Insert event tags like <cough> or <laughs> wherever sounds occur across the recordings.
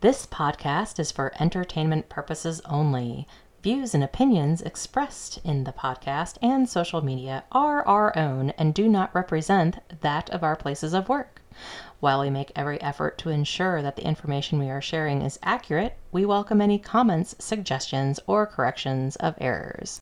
This podcast is for entertainment purposes only. Views and opinions expressed in the podcast and social media are our own and do not represent that of our places of work. While we make every effort to ensure that the information we are sharing is accurate, we welcome any comments, suggestions, or corrections of errors.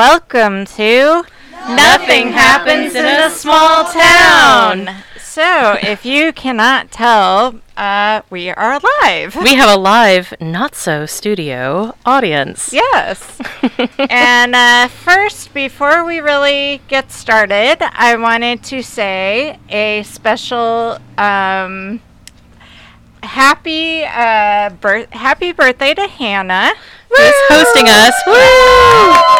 Welcome to Nothing Happens in a Small Town. So, if you cannot tell, uh, we are live. We have a live, not so studio audience. Yes. <laughs> and uh, first, before we really get started, I wanted to say a special um, happy uh, birth happy birthday to Hannah. Who's hosting us. Woo!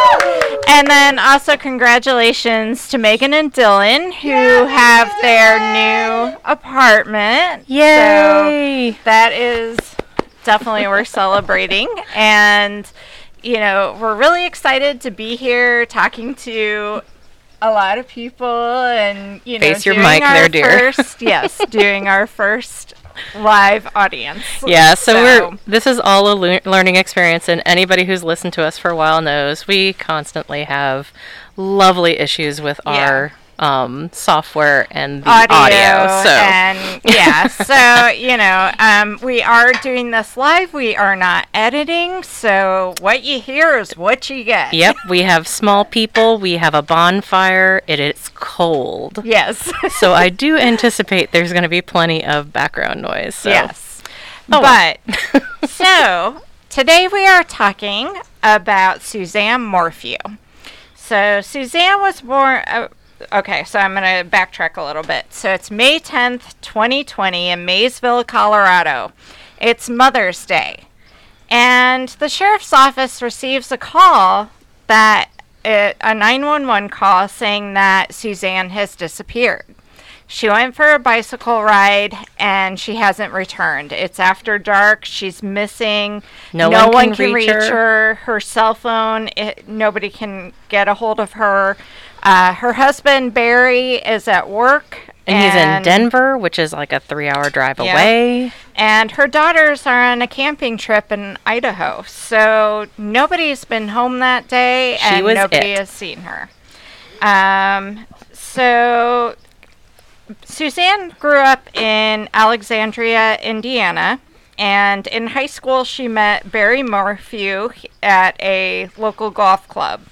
And then also congratulations to Megan and Dylan who have their new apartment. Yay! So that is definitely worth celebrating. And you know, we're really excited to be here talking to a lot of people and you know Face your doing mic our there, dear. First, <laughs> yes, doing our first live audience. Yeah, so, we're this is all a lear- learning experience, and anybody who's listened to us for a while knows we constantly have lovely issues with Yeah. our um, software and the audio, audio. so and yeah, so <laughs> you know, um, we are doing this live. We are not editing, so what you hear is what you get. Yep, we <laughs> have small people. We have a bonfire. It is cold. Yes. So I do anticipate there's going to be plenty of background noise. So. Yes. Oh, well. but <laughs> so today we are talking about Suzanne Morphew. So Suzanne was born. Uh, okay, so I'm going to backtrack a little bit. So it's May 10th, 2020, in Maysville, Colorado. It's Mother's Day, and the sheriff's office receives a call that it, a 911 call saying that Suzanne has disappeared. She went for a bicycle ride and she hasn't returned. It's after dark. She's missing. No no one one can can reach reach her. her. Her cell phone, it, nobody can get a hold of her. Uh, her husband Barry is at work, And he's in Denver, which is like a three-hour drive Yeah. away. and her daughters are on a camping trip in Idaho. So nobody's been home that day, She and nobody it. has seen her. Um, so Suzanne grew up in Alexandria, Indiana, and in high school she met Barry Morphew at a local golf club.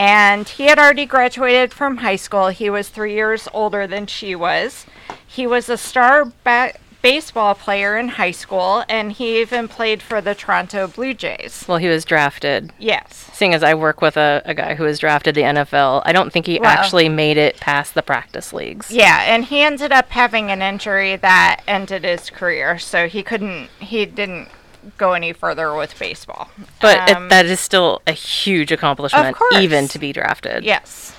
And he had already graduated from high school. He was three years older than she was. He was a star ba- baseball player in high school, and he even played for the Toronto Blue Jays. Well, he was drafted. Yes. Seeing as I work with a, a guy who was drafted the NFL, I don't think he Wow. actually made it past the practice leagues. Yeah, and he ended up having an injury that ended his career, so he couldn't, he didn't go any further with baseball. But it, Um, that is still a huge accomplishment, even to be drafted. Yes.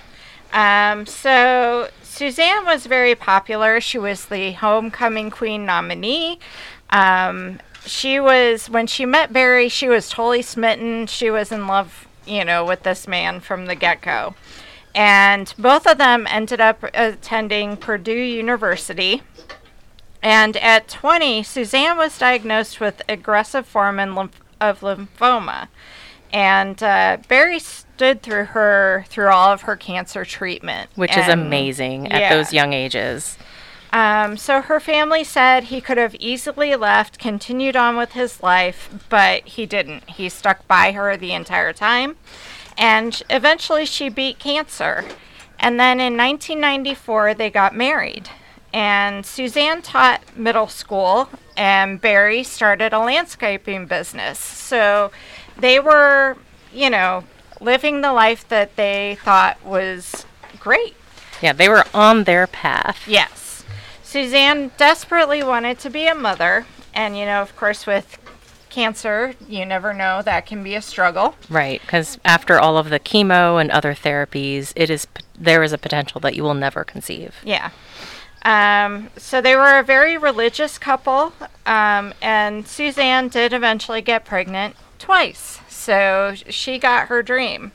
Um, so Suzanne was very popular. She was the homecoming queen nominee. Um, she was when she met Barry, she was totally smitten. She was in love, you know, with this man from the get go. And both of them ended up attending Purdue University. And at 20, Suzanne was diagnosed with aggressive form of lymphoma. And uh, Barry stood through her through all of her cancer treatment, Which is And, amazing at those young ages. Um, so her family said he could have easily left, continued on with his life, but he didn't. He stuck by her the entire time, and eventually she beat cancer. And then in 1994, they got married. And Suzanne taught middle school, and Barry started a landscaping business. So they were, you know, living the life that they thought was great. Yeah, they were on their path. Yes. Suzanne desperately wanted to be a mother, and you know, of course, with cancer, you never know. That can be a struggle. Right, because after all of the chemo and other therapies, it is p- there is a potential that you will never conceive. Yeah. Um, so they were a very religious couple, um, and Suzanne did eventually get pregnant twice. So she got her dream.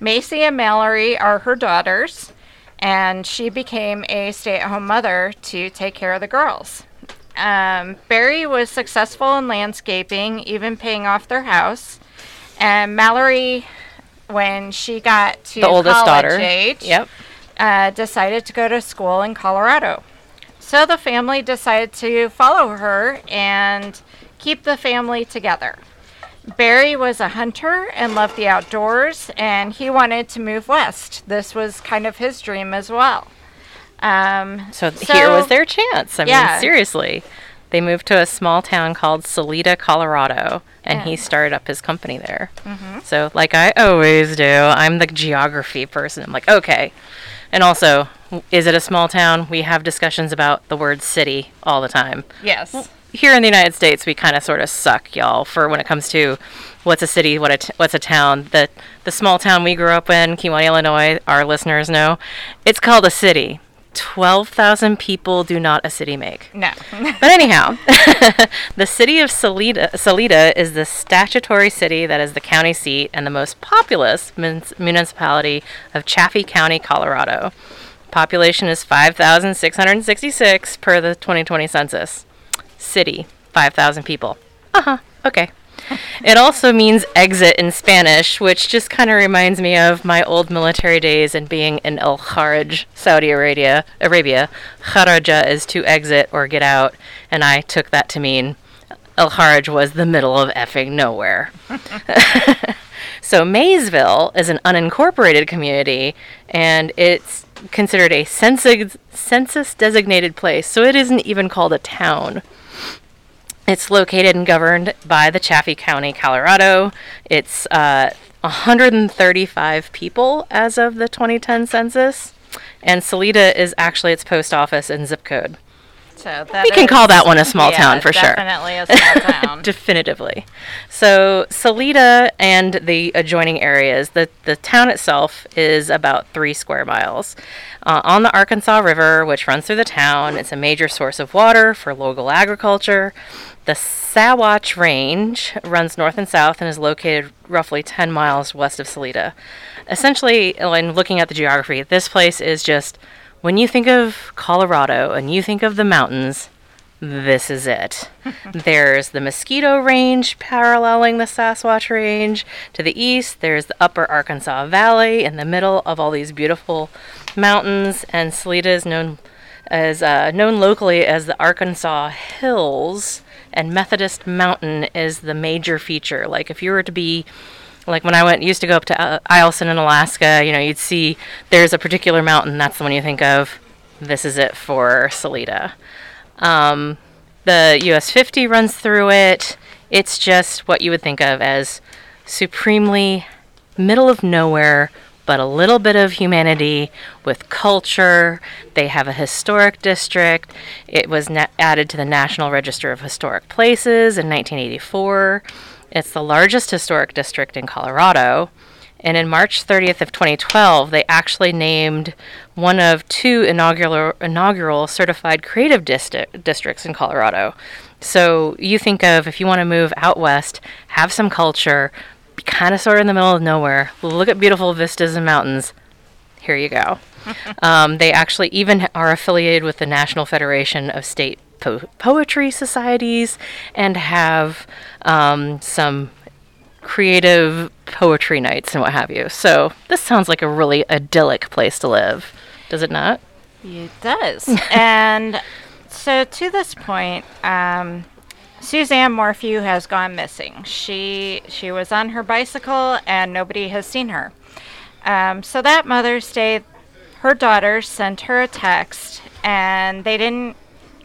Macy and Mallory are her daughters, and she became a stay at home mother to take care of the girls. Um, Barry was successful in landscaping, even paying off their house. And Mallory, when she got to The oldest college daughter. age, Yep. Uh, decided to go to school in Colorado. So the family decided to follow her and keep the family together. Barry was a hunter and loved the outdoors, and he wanted to move west. This was kind of his dream as well. Um, So, here was their chance. I Yeah. mean, seriously. They moved to a small town called Salida, Colorado, and he started up his company there. Mm-hmm. So, like I always do, I'm the geography person. I'm like, okay. And also, is it a small town? We have discussions about the word city all the time. Yes. Here in the United States, we kind of sort of suck, y'all, for when it comes to what's a city, what a t- what's a town. The the small town we grew up in, Kewanee, Illinois, our listeners know, it's called a city. Twelve thousand people do not a city make. No. <laughs> But anyhow, <laughs> the city of Salida, Salida is the statutory city that is the county seat and the most populous mun- municipality of Chaffee County, Colorado. Population is 5,666 per the 2020 census. City, 5,000 people. Uh huh, okay. It also means exit in Spanish, which just kind of reminds me of my old military days and being in El Kharaj, Saudi Arabia. Arabia, Kharaja is to exit or get out, and I took that to mean El Kharaj was the middle of effing nowhere. <laughs> so Maysville is an unincorporated community, and it's considered a census census designated place, so it isn't even called a town. It's located and governed by the Chaffee County, Colorado. It's uh, 135 people as of the 2010 census, and Salida is actually its post office and zip code. So that We can is- call that one a small yeah, town for sure. Definitely a small <laughs> town. Definitively. So Salida and the adjoining areas, the, the town itself is about three square miles. Uh, on the Arkansas River, which runs through the town, it's a major source of water for local agriculture. The Sawatch Range runs north and south and is located roughly 10 miles west of Salida. Essentially, when looking at the geography, this place is just when you think of Colorado and you think of the mountains, this is it. <laughs> there's the Mosquito Range paralleling the Sasquatch Range. To the east, there's the upper Arkansas Valley in the middle of all these beautiful mountains. And Salida is known as uh, known locally as the Arkansas Hills, and Methodist Mountain is the major feature. Like if you were to be like when I went used to go up to uh, Eielson in Alaska, you know, you'd see there's a particular mountain. That's the one you think of. This is it for Salida. Um, the US 50 runs through it. It's just what you would think of as supremely middle of nowhere, but a little bit of humanity with culture. They have a historic district. It was na- added to the National Register of Historic Places in 1984. It's the largest historic district in Colorado. And in March 30th of 2012, they actually named one of two inaugural inaugural certified creative disti- districts in Colorado. So you think of if you want to move out west, have some culture, be kind of sort of in the middle of nowhere, look at beautiful vistas and mountains. Here you go. <laughs> um, they actually even are affiliated with the National Federation of State po- Poetry Societies and have um, some creative poetry nights and what have you. So this sounds like a really idyllic place to live, does it not? It does. <laughs> and so to this point, um, Suzanne Morphew has gone missing. She she was on her bicycle and nobody has seen her. Um, so that Mother's Day, her daughter sent her a text and they didn't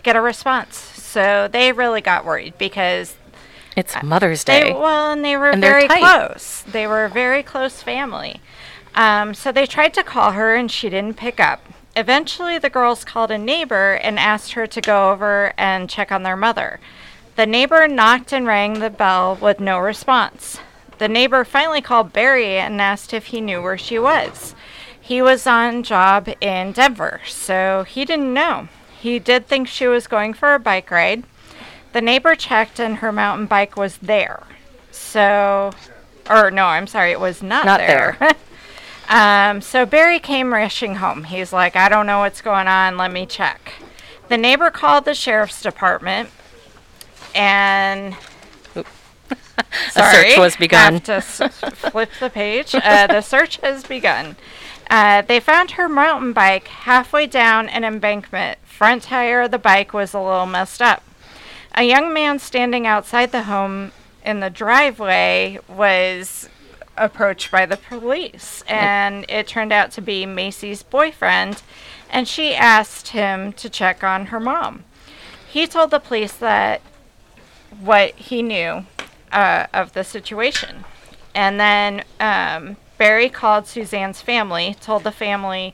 get a response. So they really got worried because It's Mother's they Day. well, and they were And very close. They were a very close family. Um, so they tried to call her, and she didn't pick up. Eventually, the girls called a neighbor and asked her to go over and check on their mother. The neighbor knocked and rang the bell with no response. The neighbor finally called Barry and asked if he knew where she was. He was on job in Denver, so he didn't know. He did think she was going for a bike ride. The neighbor checked and her mountain bike was there. So, or no, I'm sorry, it was not, Not there. <laughs> um, so Barry came rushing home. He's like, I don't know what's going on. Let me check. The neighbor called the sheriff's department and <laughs> A search was begun. Have to s- flip the page. Uh, the search has begun. Uh, they found her mountain bike halfway down an embankment. Front tire of the bike was a little messed up. A young man standing outside the home in the driveway was approached by the police, and it turned out to be Macy's boyfriend, and she asked him to check on her mom. He told the police that what he knew uh, of the situation. And then um, Barry called Suzanne's family, told the family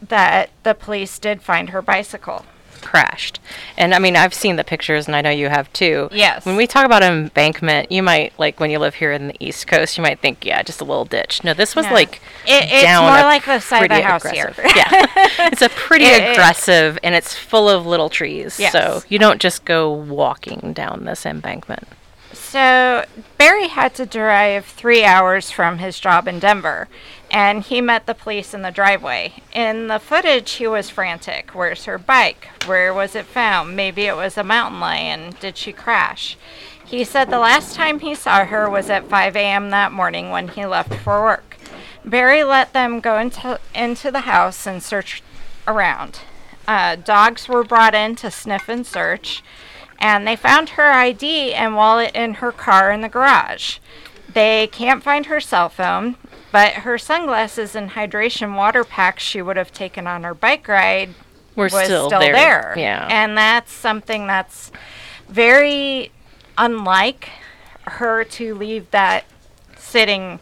that the police did find her bicycle. crashed. And I mean, I've seen the pictures, and I know you have too. Yes. When we talk about an embankment, you might like when you live here in the East Coast, you might think, yeah, just a little ditch. No, this was No. like It- it's down more like the side of the house here. <laughs> yeah, it's a pretty <laughs> It- it- aggressive, and it's full of little trees. Yes. So you don't just go walking down this embankment. So Barry had to drive three hours from his job in Denver, and he met the police in the driveway. In the footage, he was frantic. Where's her bike? Where was it found? Maybe it was a mountain lion. Did she crash? He said the last time he saw her was at 5 a.m. that morning when he left for work. Barry let them go into, into the house and search around. Uh, dogs were brought in to sniff and search and they found her ID and wallet in her car in the garage. They can't find her cell phone, but her sunglasses and hydration water pack she would have taken on her bike ride We're was still, still, there. there. Yeah. And that's something that's very unlike her to leave that sitting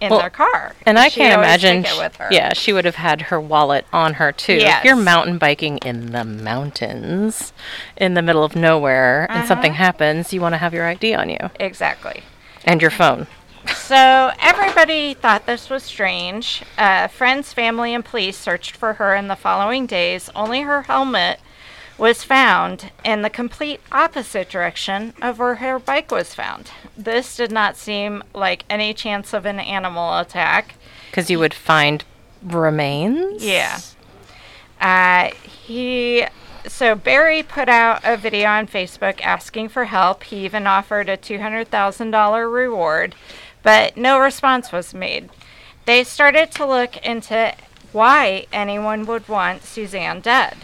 in Well, their car. And I can't imagine. take it sh- with her. Yeah, she would have had her wallet on her too. If you're mountain biking in the mountains, in the middle of nowhere, and something Uh-huh. happens, you want to have your ID on you Exactly. and your phone. So everybody thought this was strange. Uh, friends, family, and police searched for her in the following days. Only her helmet was found in the complete opposite direction of where her bike was found. This did not seem like any chance of an animal attack. Because you would find remains. Yeah. Uh, he so Barry put out a video on Facebook asking for help. He even offered a two hundred thousand dollar reward, but no response was made. They started to look into why anyone would want Suzanne dead.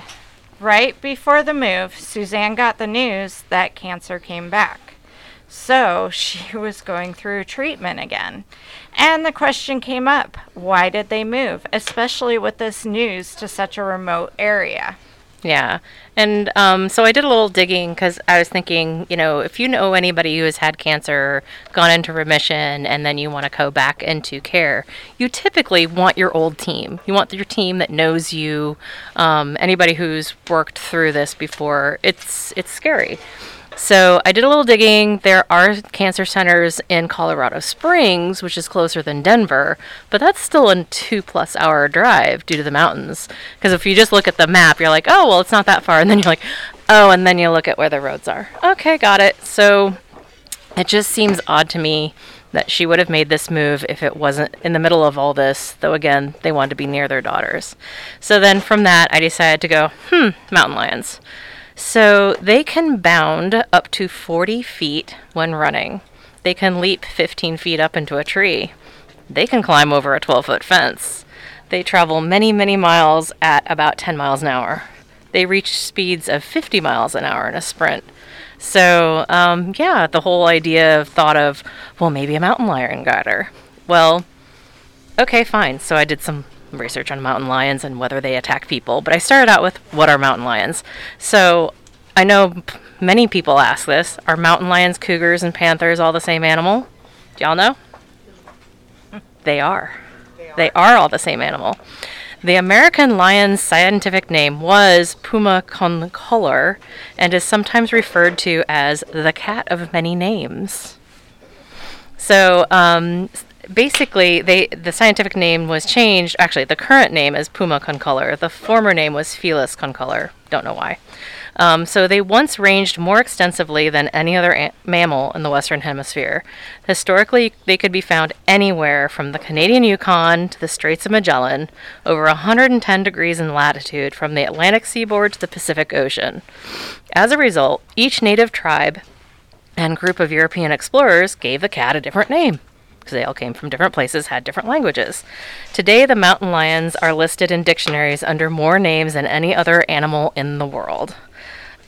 Right before the move, Suzanne got the news that cancer came back. So <laughs> she was going through treatment again. And the question came up why did they move, especially with this news to such a remote area? Yeah. And um, so I did a little digging because I was thinking, you know, if you know anybody who has had cancer, gone into remission, and then you want to go back into care, you typically want your old team. You want your team that knows you, um, anybody who's worked through this before. It's it's scary. So I did a little digging. There are cancer centers in Colorado Springs, which is closer than Denver, but that's still a two plus hour drive due to the mountains. Because if you just look at the map, you're like, oh, well, it's not that far. And then you're like, oh, and then you look at where the roads are. Okay, got it. So it just seems odd to me that she would have made this move if it wasn't in the middle of all this, though again, they wanted to be near their daughters. So then from that, I decided to go, hmm, mountain lions. So they can bound up to 40 feet when running. They can leap 15 feet up into a tree. They can climb over a 12 foot fence. They travel many, many miles at about 10 miles an hour. They reach speeds of 50 miles an hour in a sprint. So, um, yeah, the whole idea of thought of, well, maybe a mountain lion got her. Well, okay, fine. So I did some research on mountain lions and whether they attack people, but I started out with what are mountain lions? So I know many people ask this are mountain lions, cougars, and panthers all the same animal? Do y'all know? They are. They are all the same animal. The American lion's scientific name was Puma concolor and is sometimes referred to as the cat of many names. So, um, basically, they the scientific name was changed. Actually, the current name is Puma concolor. The former name was Felis concolor. Don't know why. Um, so they once ranged more extensively than any other a- mammal in the Western Hemisphere. Historically, they could be found anywhere from the Canadian Yukon to the Straits of Magellan, over 110 degrees in latitude from the Atlantic seaboard to the Pacific Ocean. As a result, each native tribe and group of European explorers gave the cat a different name because they all came from different places, had different languages. Today, the mountain lions are listed in dictionaries under more names than any other animal in the world.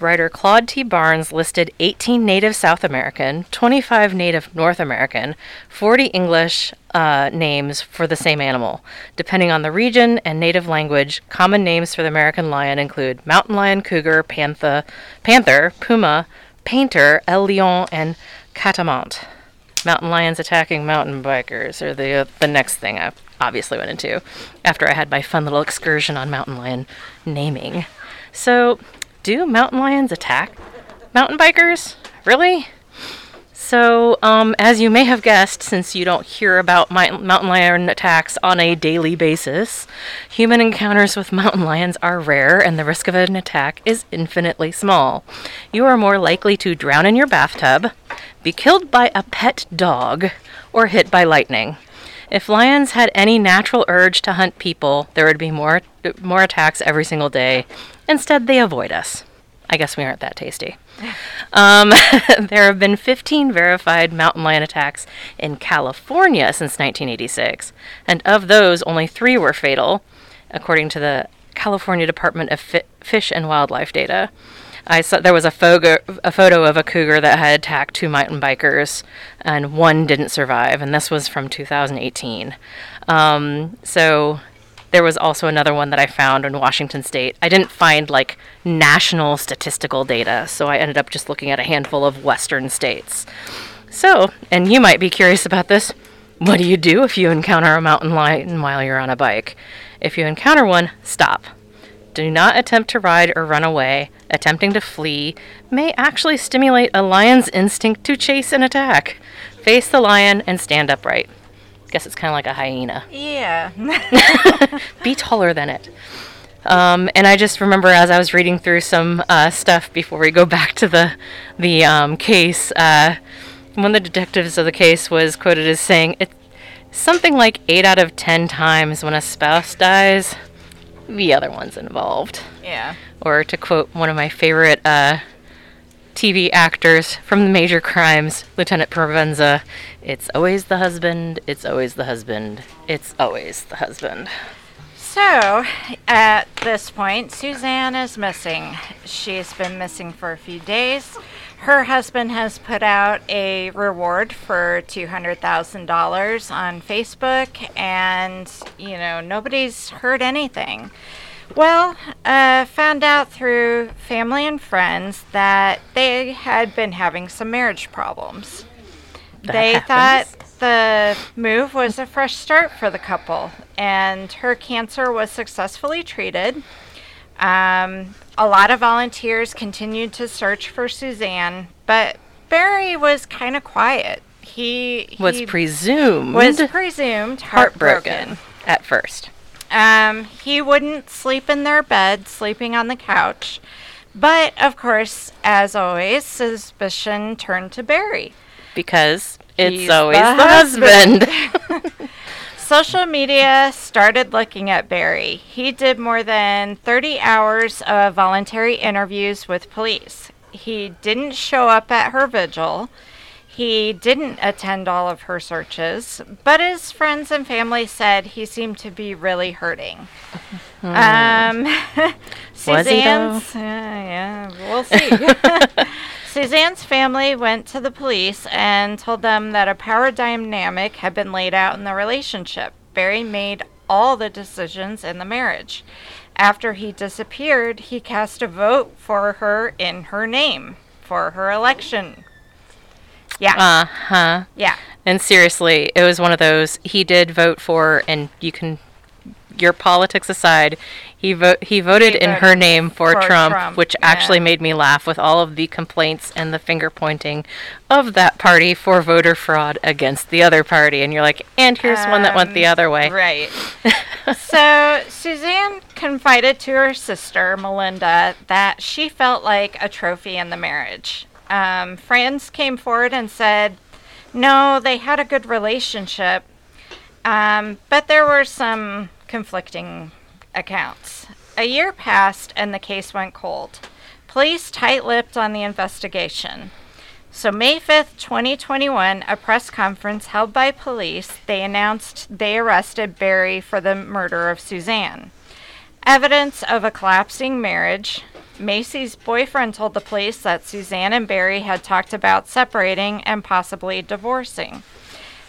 Writer Claude T. Barnes listed 18 native South American, 25 native North American, 40 English uh, names for the same animal. Depending on the region and native language, common names for the American lion include mountain lion, cougar, panther, panther puma, painter, el lion, and catamount. Mountain lions attacking mountain bikers are the uh, the next thing I obviously went into after I had my fun little excursion on mountain lion naming. So do mountain lions attack mountain bikers? Really? So, um, as you may have guessed, since you don't hear about mountain lion attacks on a daily basis, human encounters with <laughs> mountain lions are rare and the risk of an attack is infinitely small. You are more likely to drown in your bathtub, be killed by a pet dog, or hit by lightning. If lions had any natural urge to hunt people, there would be more more attacks every single day, Instead, they avoid us. I guess we aren't that tasty. Um, <laughs> there have been 15 verified mountain lion attacks in California since 1986, and of those, only three were fatal, according to the California Department of Fi- Fish and Wildlife data. I saw there was a photo, a photo of a cougar that had attacked two mountain bikers, and one didn't survive, and this was from 2018. Um, so there was also another one that I found in Washington State. I didn't find like national statistical data, so I ended up just looking at a handful of Western states. So, and you might be curious about this. What do you do if you encounter a mountain lion while you're on a bike? If you encounter one, stop. Do not attempt to ride or run away. Attempting to flee may actually stimulate a lion's instinct to chase and attack. Face the lion and stand upright. Guess it's kind of like a hyena. Yeah. <laughs> Be taller than it. Um, and I just remember as I was reading through some uh, stuff before we go <laughs> back to the the um, case, uh, one of the detectives of the case was quoted as saying it's something like eight out of ten times when a spouse dies, the other one's involved. Yeah. Or to quote one of my favorite uh, TV actors from the major crimes, Lieutenant Provenza, it's always the husband, it's always the husband, it's always the husband. So, at this point, Suzanne is missing. She's been missing for a few days. Her husband has put out a reward for $200,000 on Facebook, and, you know, nobody's heard anything. Well, uh, found out through family and friends that they had been having some marriage problems. That they happens. thought the move was a fresh start for the couple, and her cancer was successfully treated. Um, a lot of volunteers continued to search for Suzanne, but Barry was kind of quiet. He, Was presumed was presumed heartbroken. heartbroken at first. Um, he wouldn't sleep in their bed, sleeping on the couch. But of course, as always, suspicion turned to Barry. Because it's He's always the the, husband. <laughs> Social media started looking at Barry. He did more than 30 hours of voluntary interviews with police. He didn't show up at her vigil. He didn't attend all of her searches, but his friends and family said he seemed to be really hurting. <laughs> Um, <laughs> he, though? Suzanne's, uh, yeah, we'll see. <laughs> Suzanne's family went to the police and told them that a power dynamic had been laid out in the relationship. Barry made all the decisions in the marriage. After he disappeared, he cast a vote for her in her name for her election. Yeah. uh huh. yeah. And seriously, it was one of those he did vote for, and you can your politics aside, he vo- he voted He in her name for, for Trump, Trump, which yeah. actually made me laugh with all of the complaints and the finger pointing of that party for voter fraud against the other party. And you're like, and here's one that went the Um, other way. Right. <laughs> so Suzanne confided to her sister, Melinda, that she felt like a trophy in the marriage. Um, friends came forward and said, no, they had a good relationship, um, but there were some conflicting accounts. A year passed and the case went cold. Police tight lipped on the investigation. So, May 5th, 2021, a press conference held by police, they announced they arrested Barry for the murder of Suzanne. Evidence of a collapsing marriage. Macy's boyfriend told the police that Suzanne and Barry had talked about separating and possibly divorcing.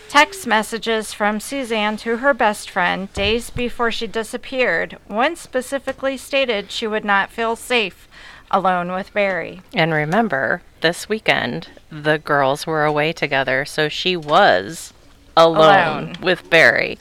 Text messages from Suzanne to her best friend days before she disappeared. One specifically stated she would not feel safe alone with Barry. And remember, this weekend, the girls were away together, so she was alone, Alone. with Barry.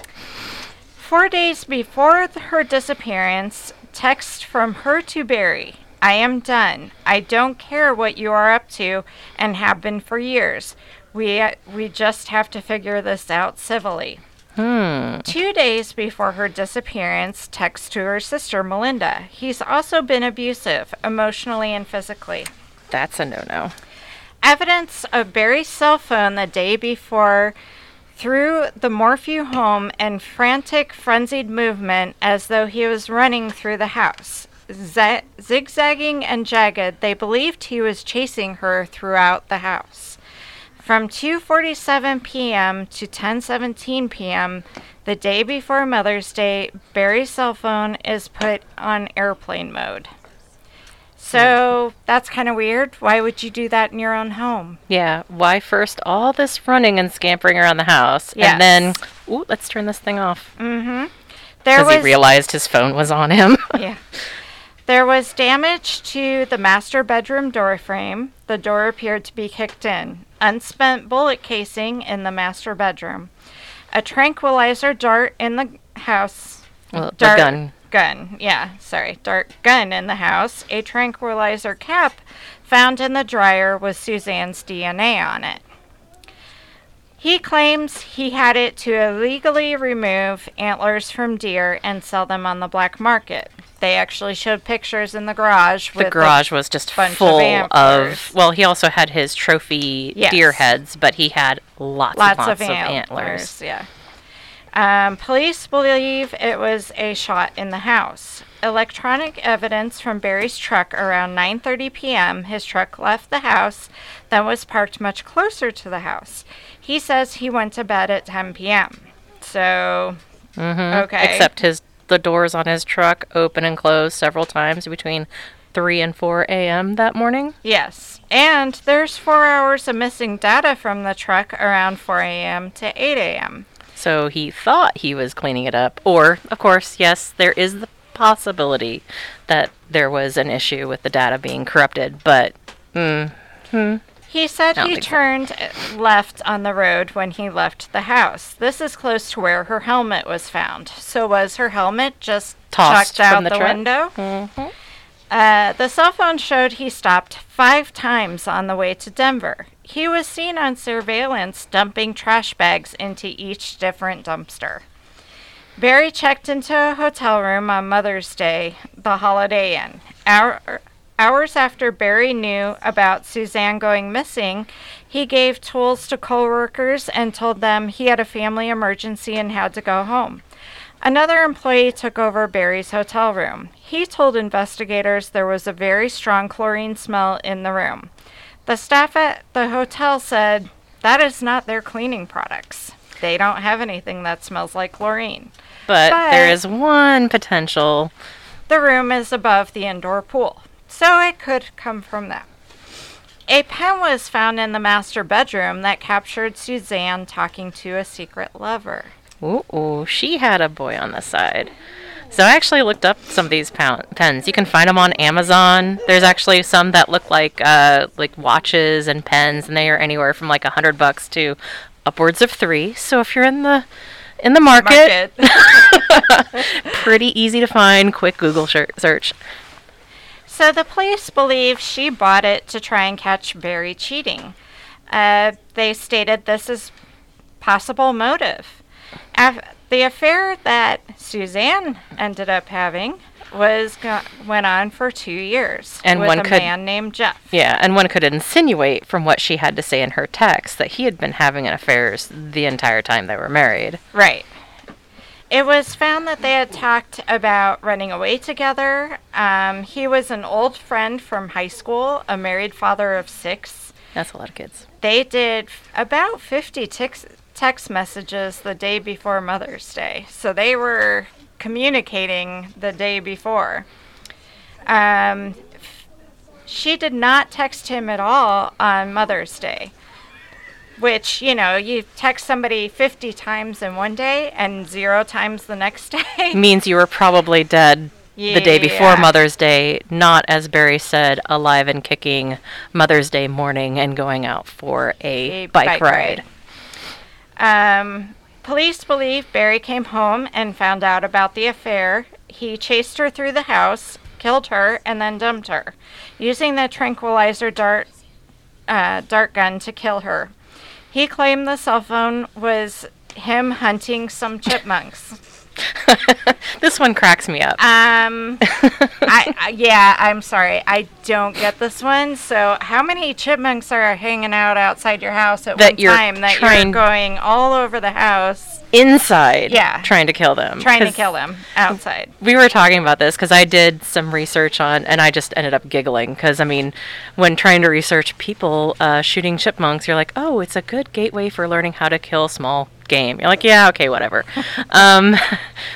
Four days before her disappearance, text from her to Barry I am done. I don't care what you are up to and have been for years. We, uh, we just have to figure this out civilly. Hmm. Two days before her disappearance, text to her sister Melinda. He's also been abusive, emotionally and physically. That's a no no. Evidence of Barry's cell phone the day before through the Morphew home and frantic, frenzied movement as though he was running through the house. Z- zigzagging and jagged, they believed he was chasing her throughout the house. From 2:47 p.m. to 10:17 p.m., the day before Mother's Day, Barry's cell phone is put on airplane mode. So that's kind of weird. Why would you do that in your own home? Yeah, why first all this running and scampering around the house, Yes. and then, ooh, let's turn this thing off. Mm-hmm. There Because was he realized his phone was on him. yeah. <laughs> There was damage to the master bedroom door frame. The door appeared to be kicked in. Unspent bullet casing in the master bedroom. A tranquilizer dart in the house. well, the Dart gun. Gun. Yeah, sorry. Dart gun in the house. A tranquilizer cap found in the dryer with Suzanne's DNA on it. He claims he had it to illegally remove antlers from deer and sell them on the black market. They actually showed pictures in the garage. The with garage was just bunch of full of. Well, he also had his trophy Yes. deer heads, but he had lots, lots and lots of, antlers. antlers. Yeah. Um, police believe it was a shot in the house. Electronic evidence from Barry's truck around 9:30 p.m. His truck left the house, then was parked much closer to the house. He says he went to bed at 10 p.m. So, Mhm. Okay. Except his the doors on his truck open and close several times between 3 and 4 a.m. that morning. yes. And there's 4 hours of missing data from the truck around 4 a.m. to 8 a.m. So he thought he was cleaning it up. Or, of course, yes, there is the possibility that there was an issue with the data being corrupted, but mm, He said he so. turned uh, left on the road when he left the house. This is close to where her helmet was found. So was her helmet just Tossed chucked out the the, window? mhm. Uh, the cell phone showed he stopped five times on the way to Denver. He was seen on surveillance dumping trash bags into each different dumpster. Barry checked into a hotel room on Mother's Day, the Holiday Inn. Hour, hours after Barry knew about Suzanne going missing, he gave tools to coworkers and told them he had a family emergency and had to go home. Another employee took over Barry's hotel room. He told investigators there was a very strong chlorine smell in the room. The staff at the hotel said that is not their cleaning products. They don't have anything that smells like chlorine. But, there But- is one potential. The room is above the indoor pool, so it could come from that. A pen was found in the master bedroom that captured Suzanne talking to a secret lover. Ooh, she had a boy on the side. So I actually looked up some of these pens. You can find them on Amazon. There's actually some that look like uh, like watches and pens, and they are anywhere from like a hundred bucks to upwards of three. So if you're in the in the market. Market. <laughs> Pretty easy to find. Quick Google search. So the police believe she bought it to try and catch Barry cheating. Uh, they stated this is possible motive. Af- the affair that Suzanne ended up having was go- went on for two years And with one a could- man named Jeff. Yeah, and one could insinuate from what she had to say in her text that he had been having an affairs the entire time they were married. Right. It was found that they had talked about running away together. Um, he was an old friend from high school, a married father of six. That's a lot of kids. They did f- about 50 tex- text messages the day before Mother's Day. So they were communicating the day before. Um, f- she did not text him at all on Mother's Day. Which, you know, you text somebody 50 times in one day and zero times the next <laughs> day. Means you were probably dead the day before Mother's Day, not as Barry said, alive and kicking Mother's Day morning and going out for a, A bike, bike ride. Um, police believe Barry came home and found out about the affair. He chased her through the house, killed her, and then dumped her, using the tranquilizer dart uh, dart gun to kill her. He claimed the cell phone was him hunting some chipmunks. <laughs> this one cracks me up. Um, <laughs> I, I yeah, I'm sorry, I don't get this one. So, how many chipmunks are hanging out outside your house at That one time that you're going all over the house Inside, Yeah. trying to kill them. trying to kill them outside? We were talking about this because I did some research on, and I just ended up giggling because I mean, when trying to research people uh, shooting chipmunks, you're like, oh, it's a good gateway for learning how to kill small game. You're like, yeah, okay, whatever. <laughs> um,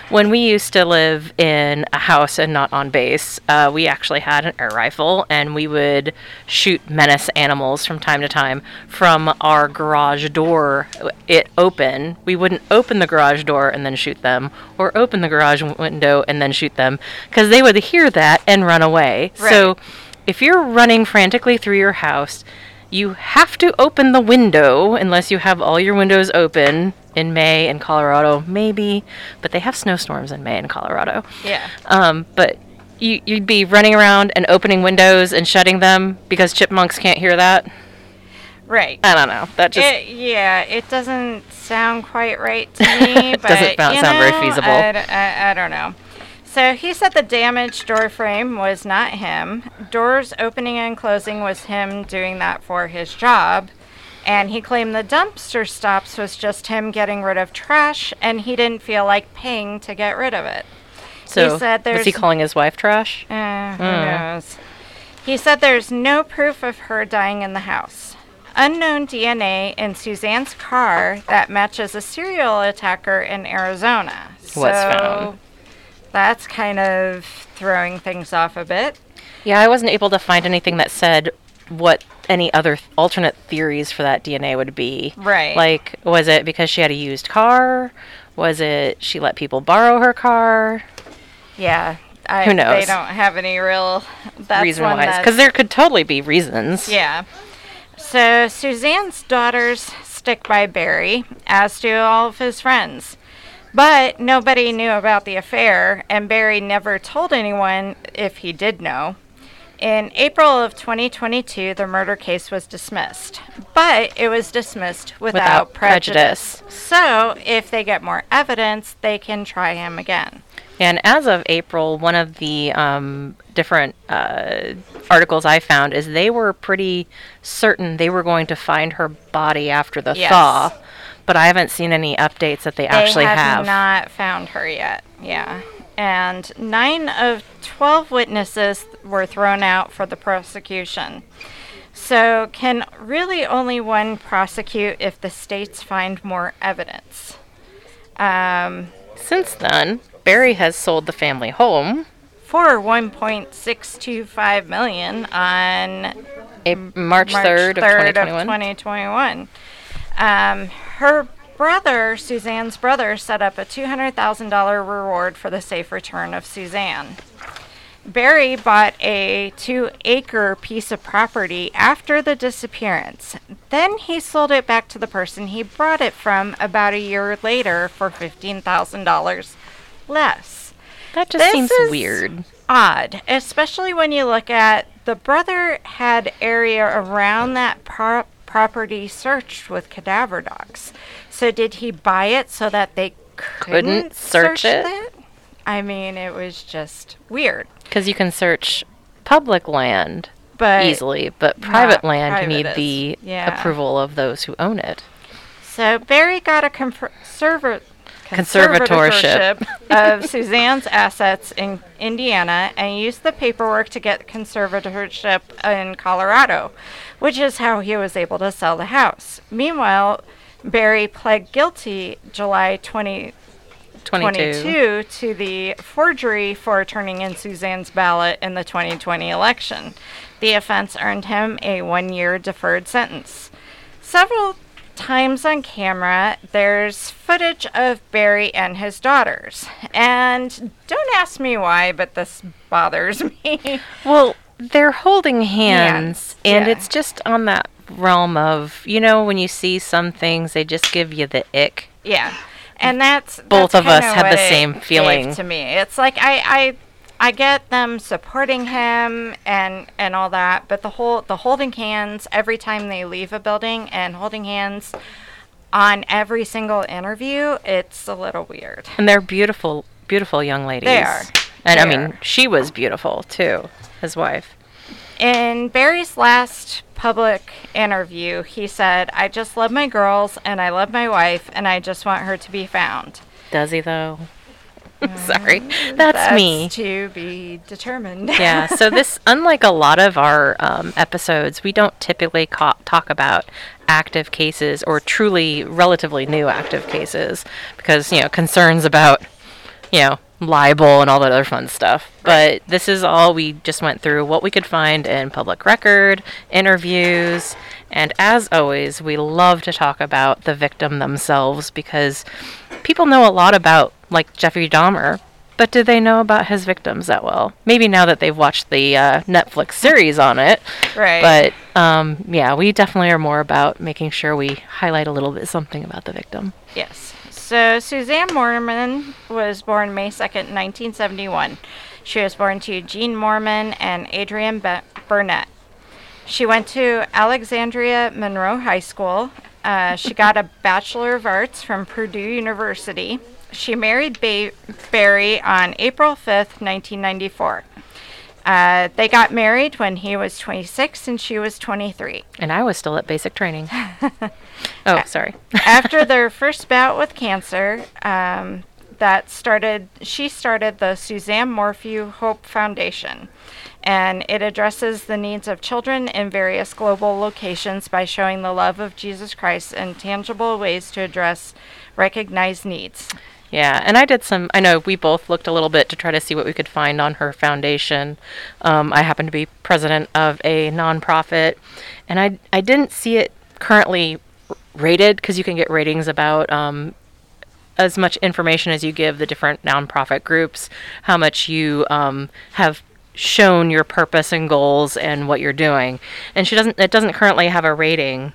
when we used to live in a house and not on base, uh, we actually had an air rifle, and we would shoot menace animals from time to time from our garage door. It open. We wouldn't open the garage door and then shoot them, or open the garage window and then shoot them, because they would hear that and run away. So, if you're running frantically through your house, you have to open the window unless you have all your windows open in May in Colorado, maybe, but they have snowstorms in May in Colorado. Yeah. Um, but you, you'd be running around and opening windows and shutting them because chipmunks can't hear that. Right. I don't know. That just It, yeah, it doesn't sound quite right to <laughs> me, but Doesn't sound- sound very know, feasible. I don't know. So he said the damaged door frame was not him. Doors opening and closing was him doing that for his job. And he claimed the dumpster stops was just him getting rid of trash, and he didn't feel like paying to get rid of it. so. he said there's was he calling his wife trash? Uh, who Hmm. knows? He said there's no proof of her dying in the house. Unknown DNA in Suzanne's car that matches a serial attacker in Arizona. Was so found. That's kind of throwing things off a bit. Yeah, I wasn't able to find anything that said what any other th- alternate theories for that DNA would be. Right. Like, was it because she had a used car? Was it she let people borrow her car? Yeah. I, Who knows? They don't have any real that's reason wise, because there could totally be reasons. Yeah. So Suzanne's daughters stick by Barry, as do all of his friends. But nobody knew about the affair, and Barry never told anyone if he did know. In April of 2022, the murder case was dismissed, but it was dismissed without, Without prejudice. So, if they get more evidence, they can try him again. And as of April, one of the um, different uh, articles I found is they were pretty certain they were going to find her body after the Yes. thaw, but I haven't seen any updates that they, actually have. they have. not found her yet. Yeah. And nine of 12 witnesses were thrown out for the prosecution. So, can really only one prosecute if the states find more evidence? Um, Since then, Barry has sold the family home. for 1.625 million on A- March, March 3rd, of 3rd 2021. 2021. Um, her brother, Suzanne's brother, set up a $200,000 reward for the safe return of Suzanne. Barry bought a two acre piece of property after the disappearance. Then he sold it back to the person he brought it from about a year later for $15,000 less. That just This seems weird. Odd, especially when you look at the brother had area around that pro- property searched with cadaver dogs. So did he buy it so that they couldn't, Couldn't search it? it? I mean, it was just weird. Because you can search public land But easily, but private land, you need is- the yeah. approval of those who own it. So Barry got a conserva- Conservatorship. conservatorship of Suzanne's assets in Indiana and used the paperwork to get conservatorship in Colorado, which is how he was able to sell the house. Meanwhile, Barry pled guilty July 20, 22. 22 to the forgery for turning in Suzanne's ballot in the 2020 election. The offense earned him a one year deferred sentence. Several times on camera, there's footage of Barry and his daughters. And don't ask me why, but this bothers <laughs> me. Well, they're holding hands, and yeah. it's just on that realm of, you know, when you see some things, they just give you the ick. Yeah, and that's Both that's of us kinda the same feeling. to me. It's like I, I I get them supporting him and and all that, but the whole the holding hands every time they leave a building and holding hands on every single interview, it's a little weird. And they're beautiful, beautiful young ladies. They are. And I mean, are. she was beautiful too, his wife. In Barry's last public interview, he said, "I just love my girls and I love my wife and I just want her to be found." Does he though? <laughs> Sorry, that's, me. to be determined. yeah. So <laughs> this, unlike a lot of our um, episodes, we don't typically ca- talk about active cases or truly relatively new active cases because you know concerns about you know libel and all that other fun stuff. But this is all we just went through what we could find in public record, interviews, and as always, we love to talk about the victim themselves because people know a lot about like Jeffrey Dahmer. But do they know about his victims that well? Maybe now that they've watched the uh, Netflix series on it. Right. But um, yeah, we definitely are more about making sure we highlight a little bit something about the victim. Yes. So Suzanne Moorman was born May 2nd, 1971. She was born to Jean Moorman and Adrian Be- Burnett. She went to Alexandria Monroe High School. Uh, she got a Bachelor of Arts from Purdue University. She married ba- Barry on April 5th, 1994. Uh, they got married when he was 26 and she was 23. And I was still at basic training. <laughs> oh, sorry. after their first bout with cancer, um, that started, she started the Suzanne Morphew Hope Foundation. And it addresses the needs of children in various global locations by showing the love of Jesus Christ in tangible ways to address recognized needs. Yeah, and I did some. I know we both looked a little bit to try to see what we could find on her foundation. Um, I happen to be president of a nonprofit, and I I didn't see it currently rated because you can get ratings about um, as much information as you give the different nonprofit groups, how much you um, have shown your purpose and goals and what you're doing. And she doesn't. It doesn't currently have a rating.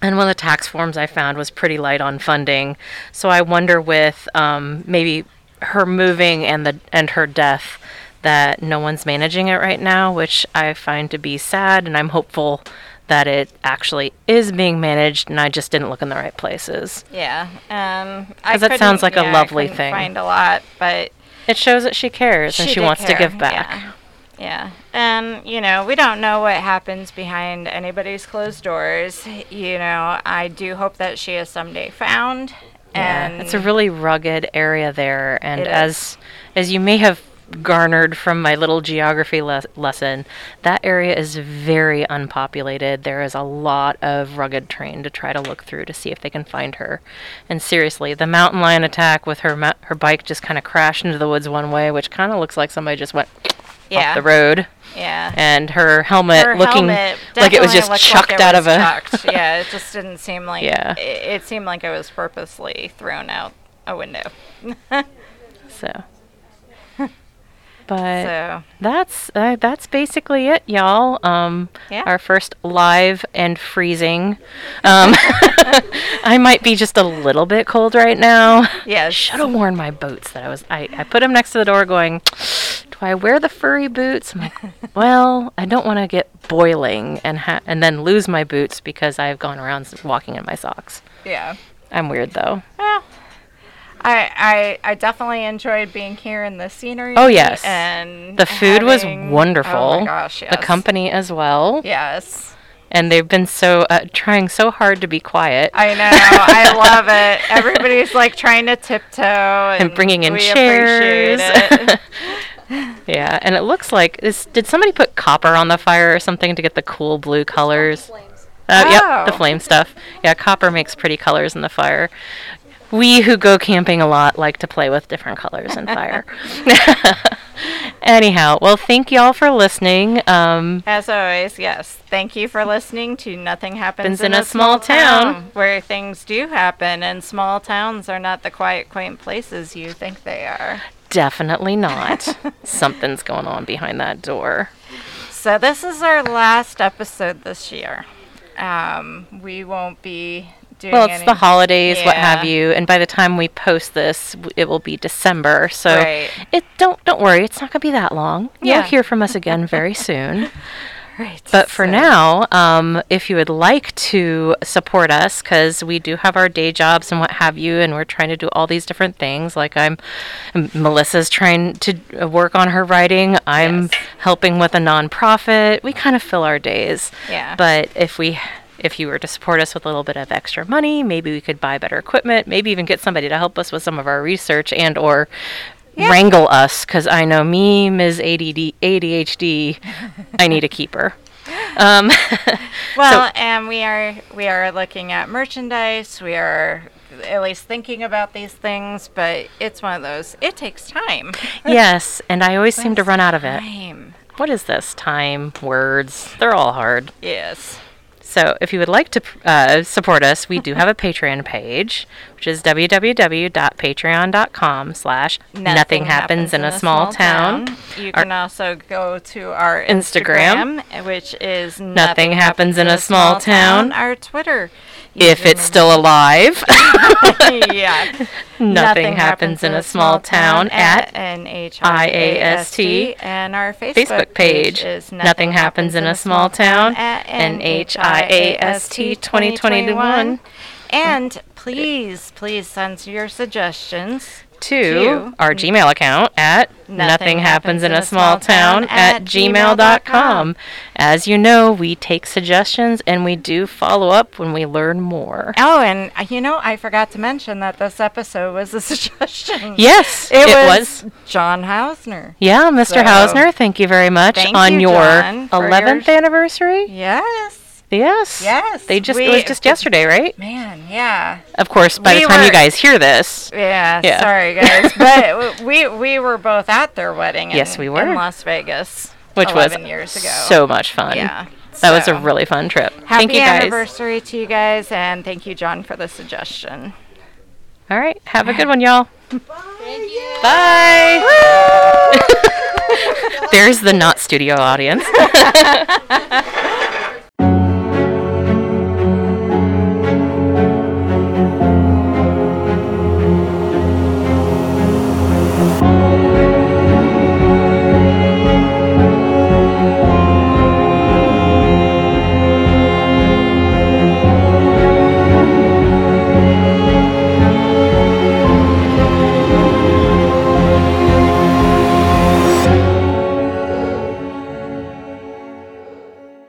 And one of the tax forms I found was pretty light on funding. So I wonder with um, maybe her moving and the and her death that no one's managing it right now, which I find to be sad. And I'm hopeful that it actually is being managed, and I just didn't look in the right places. Yeah, um, I 'Cause that sounds like a yeah, I lovely thing. Find a lot, but It shows that she cares and she, wants to give back. Yeah. Yeah. And, you know, we don't know what happens behind anybody's closed doors. You know, I do hope that she is someday found. Yeah, And it's a really rugged area there, and as as you may have garnered from my little geography les- lesson, that area is very unpopulated. There is a lot of rugged terrain to try to look through to see if they can find her. And seriously, the mountain lion attack with her ma- her bike just kind of crashed into the woods one way, which kind of looks like somebody just went yeah. off the road, Yeah. and her helmet Her looking helmet like it was just chucked like out of a. <laughs> yeah, it just didn't seem like. Yeah. It, it seemed like it was purposely thrown out a window. <laughs> So But So that's uh, that's basically it, y'all. Um, Yeah. Our first live and freezing. Um, <laughs> I might be just a little bit cold right now. yes, Should have worn my boots. That I was. I, I put them next to the door, going. Do I wear the furry boots? I'm like, <laughs> well, I don't want to get boiling and ha- and then lose my boots because I've gone around walking in my socks. yeah. I'm weird though. Well, I, I I definitely enjoyed being here in the scenery. Oh, yes. and The food was wonderful. Oh my gosh, yes. The company as well. Yes, And they've been so uh, trying so hard to be quiet. I know. I <laughs> love it. Everybody's like trying to tiptoe and, and bringing in we chairs. appreciate it. <laughs> yeah, and it looks like is did somebody put copper on the fire or something to get the cool blue colors? Uh, Yep, the Oh. flame stuff. Yeah, copper makes pretty colors in the fire. We who go camping a lot like to play with different colors and fire. <laughs> Anyhow, well, thank y'all for listening. Um, As always, yes. Thank you for listening to Nothing Happens Happens in a Small Town. where things do happen, and small towns are not the quiet, quaint places you think they are. definitely not. <laughs> Something's going on behind that door. So this is our last episode this year. Um, we won't be doing. Well, it's any- the holidays, what have you, and by the time we post this, w- it will be December. So Right. it don't don't worry, it's not gonna be that long. Yeah. You'll hear from us again very <laughs> soon. Right. But for so- now, um, if you would like to support us, because we do have our day jobs and what have you, and we're trying to do all these different things. Like I'm, Melissa's trying to uh, work on her writing. I'm Yes. helping with a nonprofit. We kind of fill our days. Yeah. But if we if you were to support us with a little bit of extra money, maybe we could buy better equipment, maybe even get somebody to help us with some of our research and or wrangle us cuz I know me, Ms. ADD, ADHD, I need a keeper. <laughs> Um, <laughs> Well, and we are we are looking at merchandise. We are at least thinking about these things, but it's one of those. It takes time. <laughs> yes, and I always seem to run out of it. Time. What is this? Time, words, they're all hard. Yes. So, if you would like to uh, support us, we do have a Patreon page, which is www.patreon.com slash nothing happens in a small town. You Our- can also go to our Instagram. Instagram, which is Nothing Happens in a Small Town. Our Twitter. If it's still alive. <laughs> yeah. <laughs> Nothing happens in a small town at NHIAST and our Facebook, Facebook page. is Nothing Happens in a Small Town at NHIAST 2021. And please, please send your suggestions to To- our Gmail account at nothing happens in a small town at gmail.com. As you know, we take suggestions and we do follow up when we learn more. Oh, and uh, you know, I forgot to mention that this episode was a <laughs> suggestion. Yes, It, it was, was. John Hausner. Yeah, Mr. So- Hausner, thank you very much on you, your John, 11th your- anniversary. Yes. Yes. Yes, They just it was just yesterday, right? Man, yeah. Of course, by We the time you guys hear this, Yeah, Yeah. sorry guys, <laughs> but we we were both at their wedding. Yes, in, we were. in Las Vegas, which was years ago. so much fun. yeah, That was a really fun trip. happy thank you guys. anniversary to you guys, and thank you, John, for the suggestion. All right, have a good one, y'all. Thank you. Bye. <laughs> There's the not studio audience. <laughs>